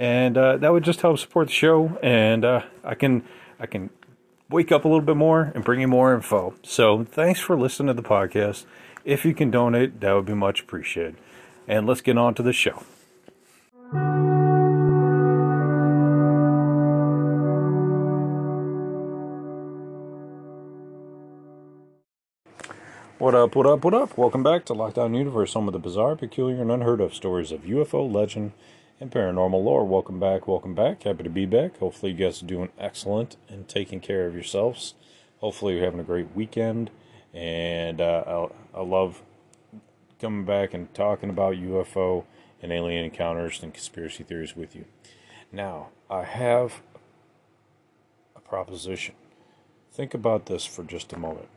And uh, that would just help support the show, and uh, I can I can wake up a little bit more and bring you more info. So thanks for listening to the podcast. If you can donate, that would be much appreciated. And let's get on to the show. What up, what up, what up? Welcome back to Lockdown Universe, home of the bizarre, peculiar, and unheard of stories of UFO, legend, and paranormal lore. Welcome back, welcome back. Happy to be back. Hopefully, you guys are doing excellent and taking care of yourselves. Hopefully, you're having a great weekend. And uh, I, I love coming back and talking about UFO and alien encounters and conspiracy theories with you. Now, I have a proposition. Think about this for just a moment.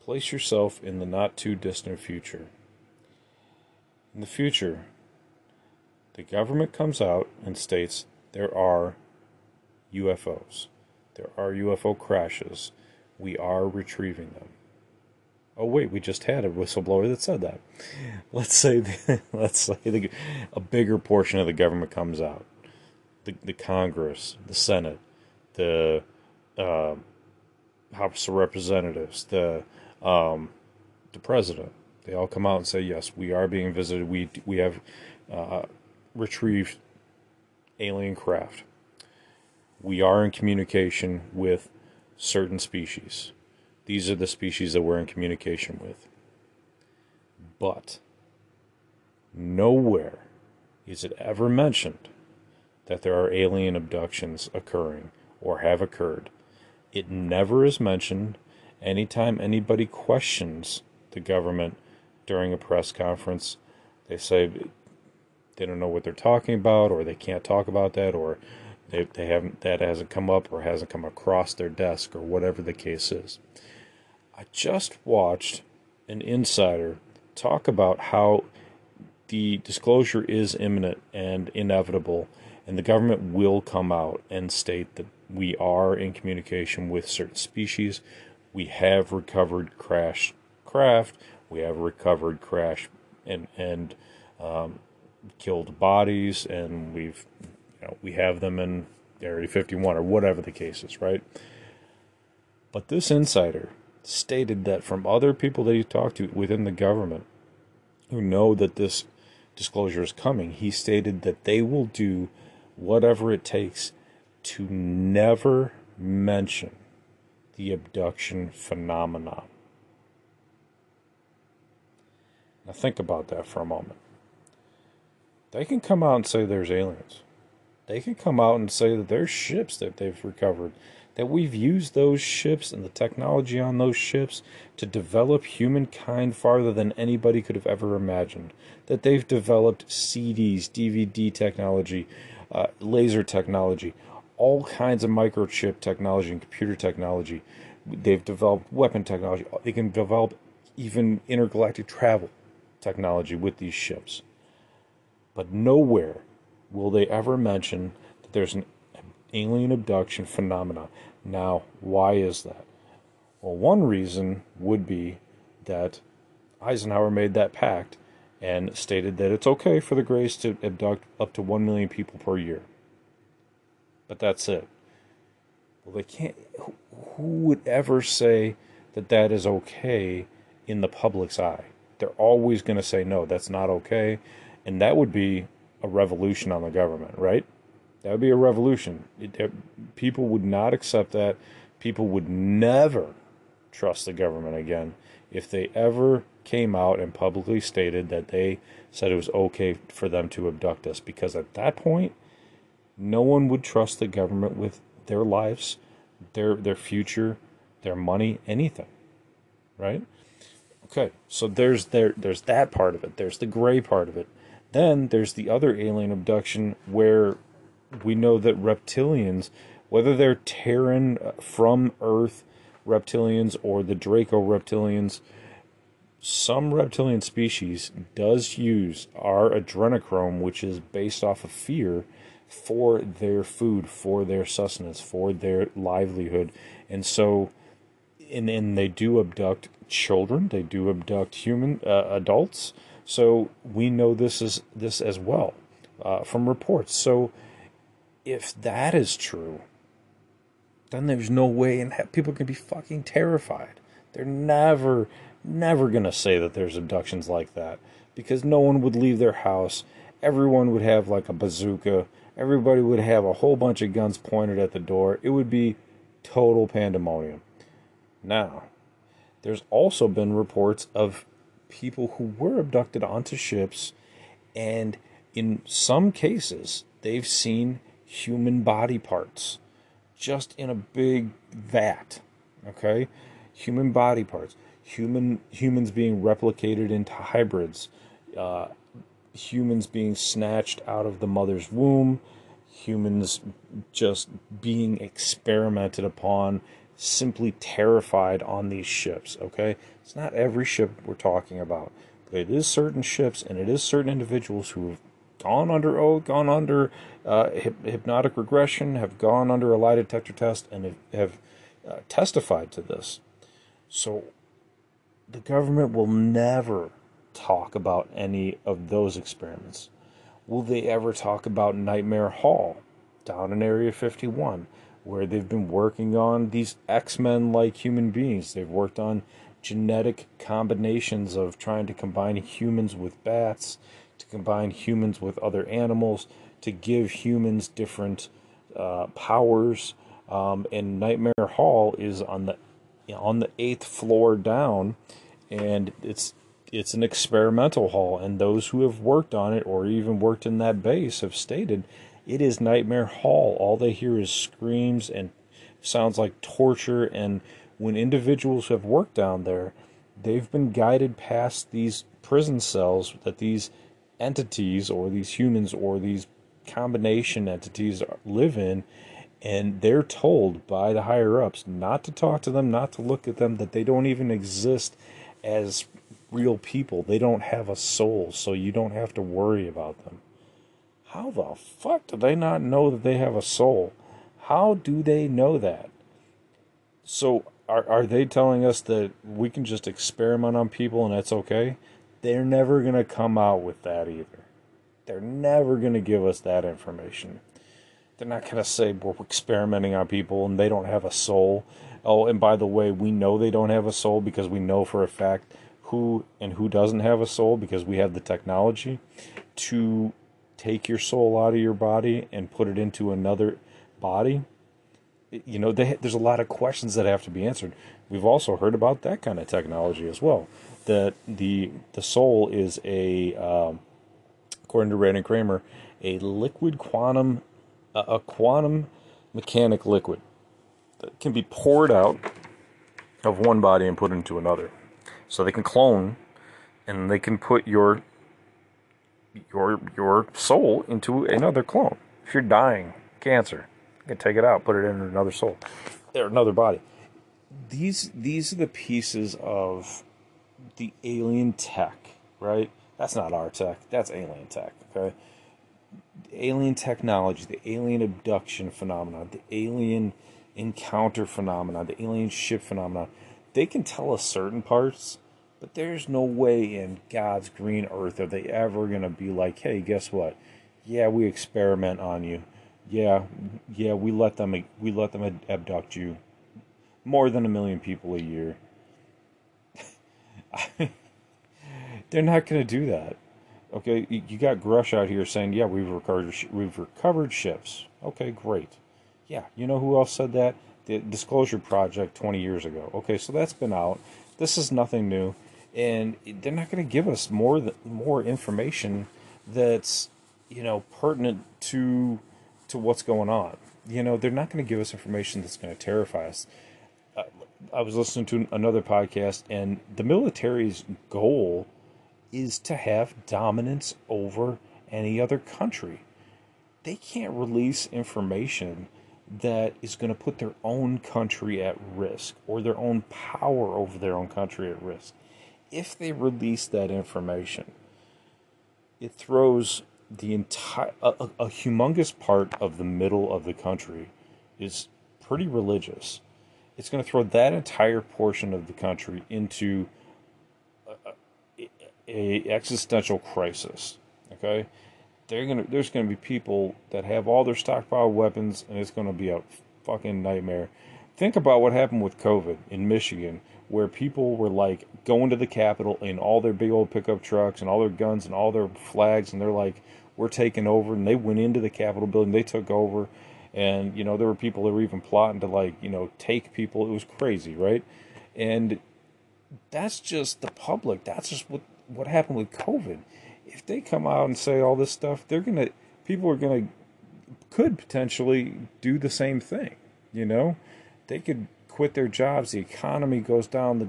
Place yourself in the not too distant future. In the future, the government comes out and states there are UFOs. There are UFO crashes. We are retrieving them. Oh wait, we just had a whistleblower that said that. Let's say the, let's say the, a bigger portion of the government comes out. The the Congress, the Senate, the uh, House of Representatives, the um, the president. They all come out and say, "Yes, we are being visited. We we have uh, retrieved alien craft. We are in communication with certain species. These are the species that we're in communication with. But nowhere is it ever mentioned that there are alien abductions occurring or have occurred. It never is mentioned anytime anybody questions the government during a press conference. They say they don't know what they're talking about, or they can't talk about that, or they, they haven't that hasn't come up or hasn't come across their desk, or whatever the case is. I just watched an insider talk about how the disclosure is imminent and inevitable, and the government will come out and state that we are in communication with certain species. We have recovered crashed craft. We have recovered crash and and um, killed bodies, and we've you know we have them in Area 51 or whatever the case is, right? But this insider stated that from other people that he talked to within the government who know that this disclosure is coming, he stated that they will do whatever it takes to never mention the abduction phenomenon. Now, think about that for a moment. They can come out and say there's aliens. They can come out and say that there's ships that they've recovered, that we've used those ships and the technology on those ships to develop humankind farther than anybody could have ever imagined. That they've developed CDs, DVD technology, uh, laser technology, all kinds of microchip technology and computer technology. They've developed weapon technology. They can develop even intergalactic travel technology with these ships. But nowhere will they ever mention that there's an alien abduction phenomenon. Now, why is that? Well, one reason would be that Eisenhower made that pact and stated that it's okay for the Greys to abduct up to 1 million people per year. But that's it. Well, they can't. Who would ever say that that is okay in the public's eye? They're always going to say, no, that's not okay. And that would be a revolution on the government, right? That would be a revolution. It, it, people would not accept that. People would never trust the government again if they ever came out and publicly stated that they said it was okay for them to abduct us. Because at that point, no one would trust the government with their lives, their their future, their money, anything. Right? Okay, so there's there there's that part of it. There's the gray part of it. Then there's the other alien abduction where we know that reptilians, whether they're Terran uh, from Earth reptilians or the Draco reptilians, some reptilian species does use our adrenochrome, which is based off of fear, for their food, for their sustenance, for their livelihood. And so, and, and they do abduct children, they do abduct human uh, adults. So we know this is this as well uh, from reports. So if that is true, then there's no way, and people can be fucking terrified. They're never never to say that there's abductions like that because no one would leave their house. Everyone would have like a bazooka. Everybody would have a whole bunch of guns pointed at the door. It would be total pandemonium. Now, there's also been reports of people who were abducted onto ships, and in some cases, they've seen human body parts just in a big vat. Okay? Human body parts human humans being replicated into hybrids, uh, humans being snatched out of the mother's womb, humans just being experimented upon, simply terrified on these ships. Okay, it's not every ship we're talking about, but it is certain ships and it is certain individuals who have gone under oath, gone under uh, hypnotic regression, have gone under a lie detector test, and have, uh, testified to this. So the government will never talk about any of those experiments. Will they ever talk about Nightmare Hall down in Area 51, where they've been working on these X Men like human beings? They've worked on genetic combinations of trying to combine humans with bats, to combine humans with other animals, to give humans different uh, powers. Um, and Nightmare Hall is on the on the eighth floor down and it's it's an experimental hall and those who have worked on it or even worked in that base have stated it is nightmare hall all they hear is screams and sounds like torture and when individuals have worked down there they've been guided past these prison cells that these entities or these humans or these combination entities live in and they're told by the higher ups not to talk to them not to look at them that they don't even exist as real people. They don't have a soul, so you don't have to worry about them. How the fuck do they not know that they have a soul? How do they know that? So are are they telling us that we can just experiment on people and that's okay? They're never going to come out with that either. They're never going to give us that information. They're not going to say we're experimenting on people and they don't have a soul Oh, and by the way, we know they don't have a soul because we know for a fact who and who doesn't have a soul because we have the technology to take your soul out of your body and put it into another body. You know, they, there's a lot of questions that have to be answered. We've also heard about that kind of technology as well. That the the soul is a, um, according to Brandon Kramer, a liquid quantum, a quantum mechanic liquid that can be poured out of one body and put into another. So they can clone and they can put your your your soul into another clone. If you're dying cancer, you can take it out, put it in another soul or another body. These these are the pieces of the alien tech, right? That's not our tech. That's alien tech. Okay, alien technology, the alien abduction phenomenon, the alien encounter phenomena, the alien ship phenomena, they can tell us certain parts, but there's no way in God's green earth are they ever going to be like, hey, guess what? Yeah, we experiment on you. Yeah, yeah, we let them we let them abduct you. More than a million people a year. They're not going to do that. Okay, you got Grusch out here saying, "Yeah, we've recovered we've recovered ships." Okay, great. Yeah, you know who else said that? The Disclosure Project 20 years ago. Okay, so that's been out. This is nothing new, and they're not going to give us more more information that's you know pertinent to to what's going on. You know, they're not going to give us information that's going to terrify us. Uh, I was listening to another podcast, and the military's goal is to have dominance over any other country they can't release information that is going to put their own country at risk or their own power over their own country at risk. If they release that information, it throws the entire a, a, humongous part of the middle of the country is pretty religious. It's going to throw that entire portion of the country into a, a, existential crisis. Okay, they're gonna there's gonna be people that have all their stockpile weapons, and it's gonna be a fucking nightmare. Think about what happened with COVID in Michigan, where people were like going to the Capitol in all their big old pickup trucks and all their guns and all their flags, and they're like, "We're taking over," and they went into the Capitol building, they took over, and you know there were people that were even plotting to like you know take people. It was crazy, right? And that's just the public. That's just what what happened with COVID if they come out and say all this stuff, they're gonna people are gonna could potentially do the same thing. You know, they could quit their jobs. The economy goes down the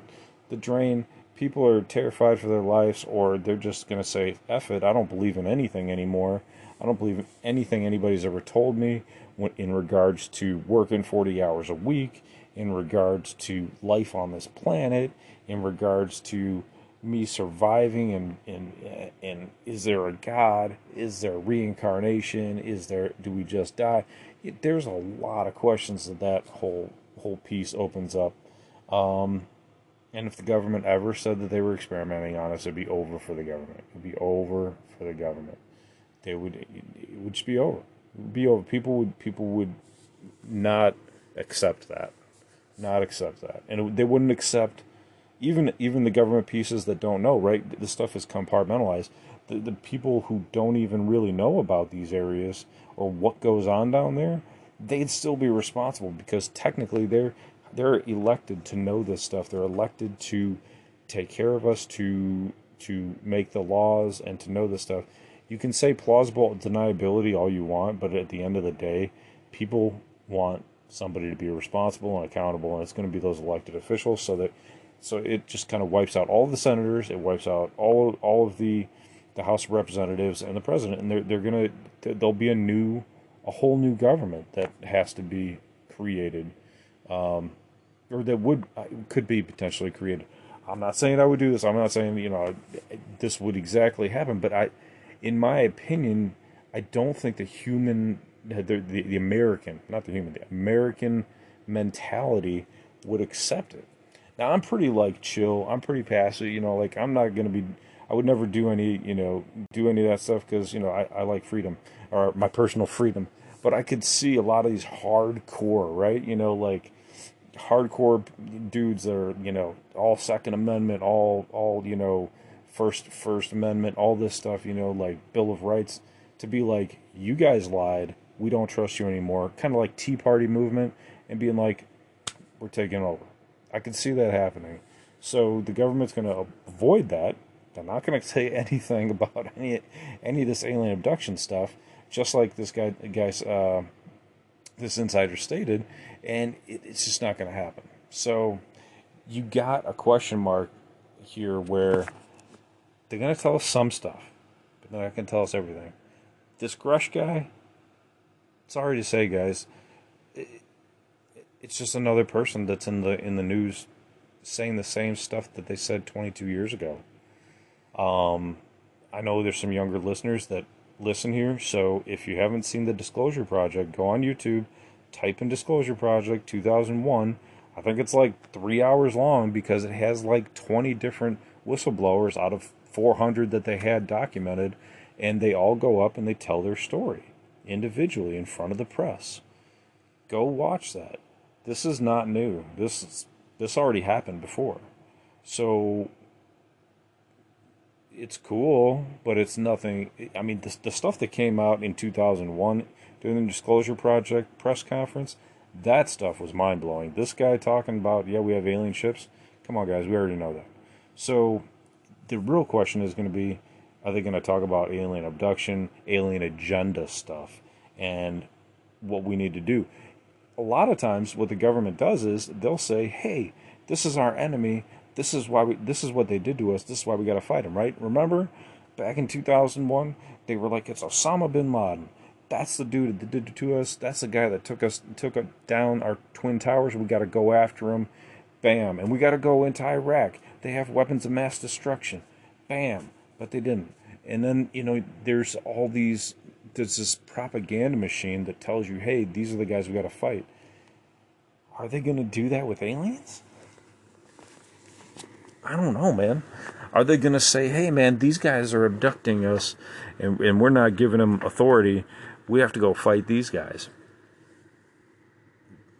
the drain. People are terrified for their lives, or they're just gonna say, "F it! I don't believe in anything anymore. I don't believe in anything anybody's ever told me in regards to working 40 hours a week, in regards to life on this planet, in regards to me surviving and and and is there a god is there reincarnation is there do we just die there's a lot of questions that that whole whole piece opens up. Um, and if the government ever said that they were experimenting on us it'd be over for the government. It'd be over for the government. They would it would just be over. Be over. People would people would not accept that. Not accept that. And it, they wouldn't accept even even the government pieces that don't know, right? This stuff is compartmentalized. The the people who don't even really know about these areas or what goes on down there, they'd still be responsible because technically they're they're elected to know this stuff. They're elected to take care of us, to to make the laws and to know this stuff. You can say plausible deniability all you want, but at the end of the day, people want somebody to be responsible and accountable, and it's going to be those elected officials so that so it just kind of wipes out all the senators. It wipes out all all of the the House of Representatives and the president, and they're they're gonna there'll be a new a whole new government that has to be created, um, or that would uh, could be potentially created. I'm not saying I would do this. I'm not saying you know this would exactly happen, but I, in my opinion, I don't think the human the the, the American not the human the American mentality would accept it. Now I'm pretty like chill. I'm pretty passive. You know, like I'm not gonna be. I would never do any, you know, do any of that stuff because you know I, I like freedom or my personal freedom. But I could see a lot of these hardcore, right? You know, like hardcore dudes that are, you know, all Second Amendment, all all you know, First First Amendment, all this stuff. You know, like Bill of Rights. To be like, you guys lied. We don't trust you anymore. Kind of like Tea Party movement and being like, we're taking over I could see that happening. So the government's going to avoid that. They're not going to say anything about any any of this alien abduction stuff, just like this guy, guys, uh, this insider stated, and it, it's just not going to happen. So you got a question mark here where they're going to tell us some stuff, but they're not going to tell us everything. This Grusch guy, sorry to say, guys, it's just another person that's in the in the news saying the same stuff that they said 22 years ago. Um, I know there's some younger listeners that listen here, so if you haven't seen the Disclosure Project, go on YouTube, type in Disclosure Project 2001. I think it's like three hours long because it has like 20 different whistleblowers out of 400 that they had documented, and they all go up and they tell their story individually in front of the press. Go watch that. This is not new. This is, this already happened before. So it's cool, but it's nothing. I mean, the, the stuff that came out in 2001 during the Disclosure Project press conference, that stuff was mind blowing. This guy talking about, yeah, we have alien ships. Come on, guys, we already know that. So the real question is going to be are they going to talk about alien abduction, alien agenda stuff, and what we need to do? a lot of times what the government does is they'll say, "Hey, this is our enemy. This is why we. This is what they did to us. This is why we got to fight them." Right? Remember, back in 2001, they were like, "It's Osama bin Laden. That's the dude that did it to us. That's the guy that took us took down our twin towers. We got to go after him. Bam, and we got to go into Iraq. They have weapons of mass destruction. Bam, but they didn't. And then you know, there's all these. There's this propaganda machine that tells you, hey, these are the guys we got to fight. Are they going to do that with aliens? I don't know, man. Are they going to say, hey, man, these guys are abducting us and, and we're not giving them authority? We have to go fight these guys.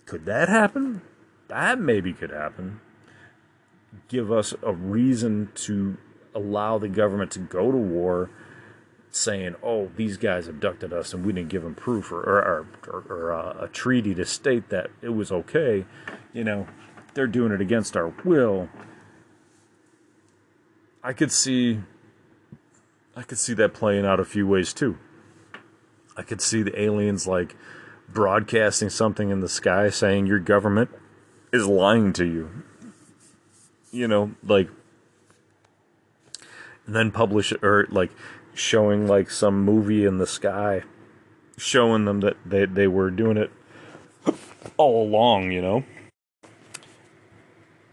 Could that happen? That maybe could happen. Give us a reason to allow the government to go to war saying, oh, these guys abducted us and we didn't give them proof or, or, or, or uh, a treaty to state that it was okay. You know, they're doing it against our will I could see I could see that playing out a few ways too. I could see the aliens like broadcasting something in the sky saying your government is lying to you. You know, like and then publish it or like showing like some movie in the sky showing them that they they were doing it all along, you know.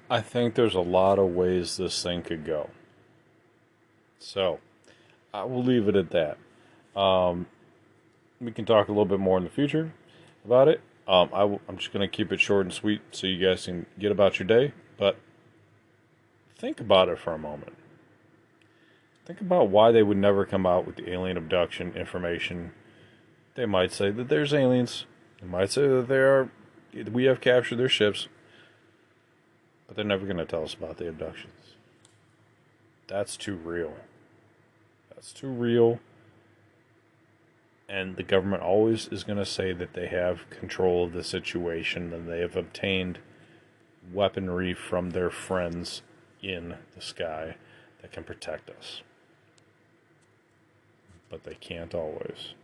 I think there's a lot of ways this thing could go. So, I will leave it at that. Um, we can talk a little bit more in the future about it. Um, i w- I'm just going to keep it short and sweet so you guys can get about your day. But think about it for a moment. Think about why they would never come out with the alien abduction information. They might say that there's aliens. They might say that there are. We have captured their ships, but they're never going to tell us about the abductions. That's too real. That's too real. And the government always is going to say that they have control of the situation and they have obtained weaponry from their friends in the sky that can protect us. But they can't always.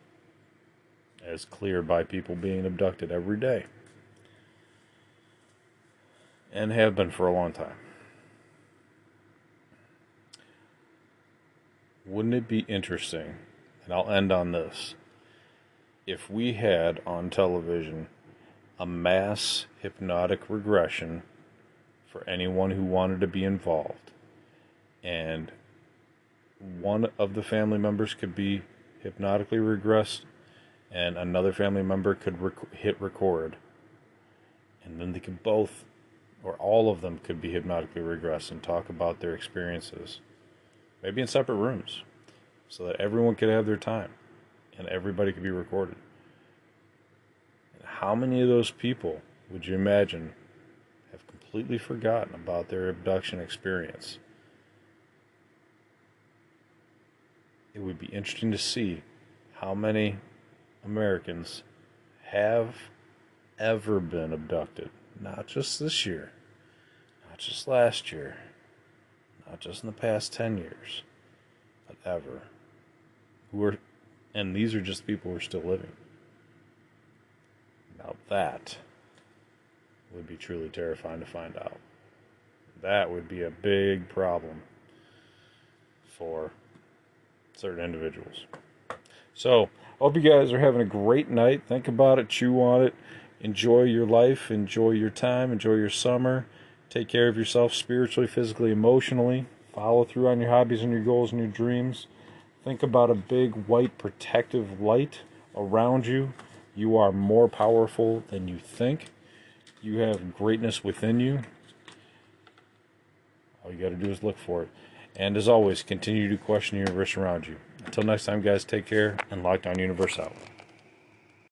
As clear by people being abducted every day. And have been for a long time. Wouldn't it be interesting, and I'll end on this, if we had on television a mass hypnotic regression for anyone who wanted to be involved, and one of the family members could be hypnotically regressed, and another family member could rec- hit record, and then they could both, or all of them, could be hypnotically regressed and talk about their experiences maybe in separate rooms, so that everyone could have their time and everybody could be recorded. How many of those people would you imagine have completely forgotten about their abduction experience? It would be interesting to see how many Americans have ever been abducted. Not just this year, not just last year, not just in the past 10 years, but ever. Who are, and these are just people who are still living. Now that would be truly terrifying to find out. That would be a big problem for certain individuals. So, hope you guys are having a great night. Think about it, chew on it, enjoy your life, enjoy your time, enjoy your summer. Take care of yourself spiritually, physically, emotionally. Follow through on your hobbies and your goals and your dreams. Think about a big white protective light around you. You are more powerful than you think. You have greatness within you. All you got to do is look for it. And as always, continue to question the universe around you. Until next time, guys, take care and Lockdown Universe out.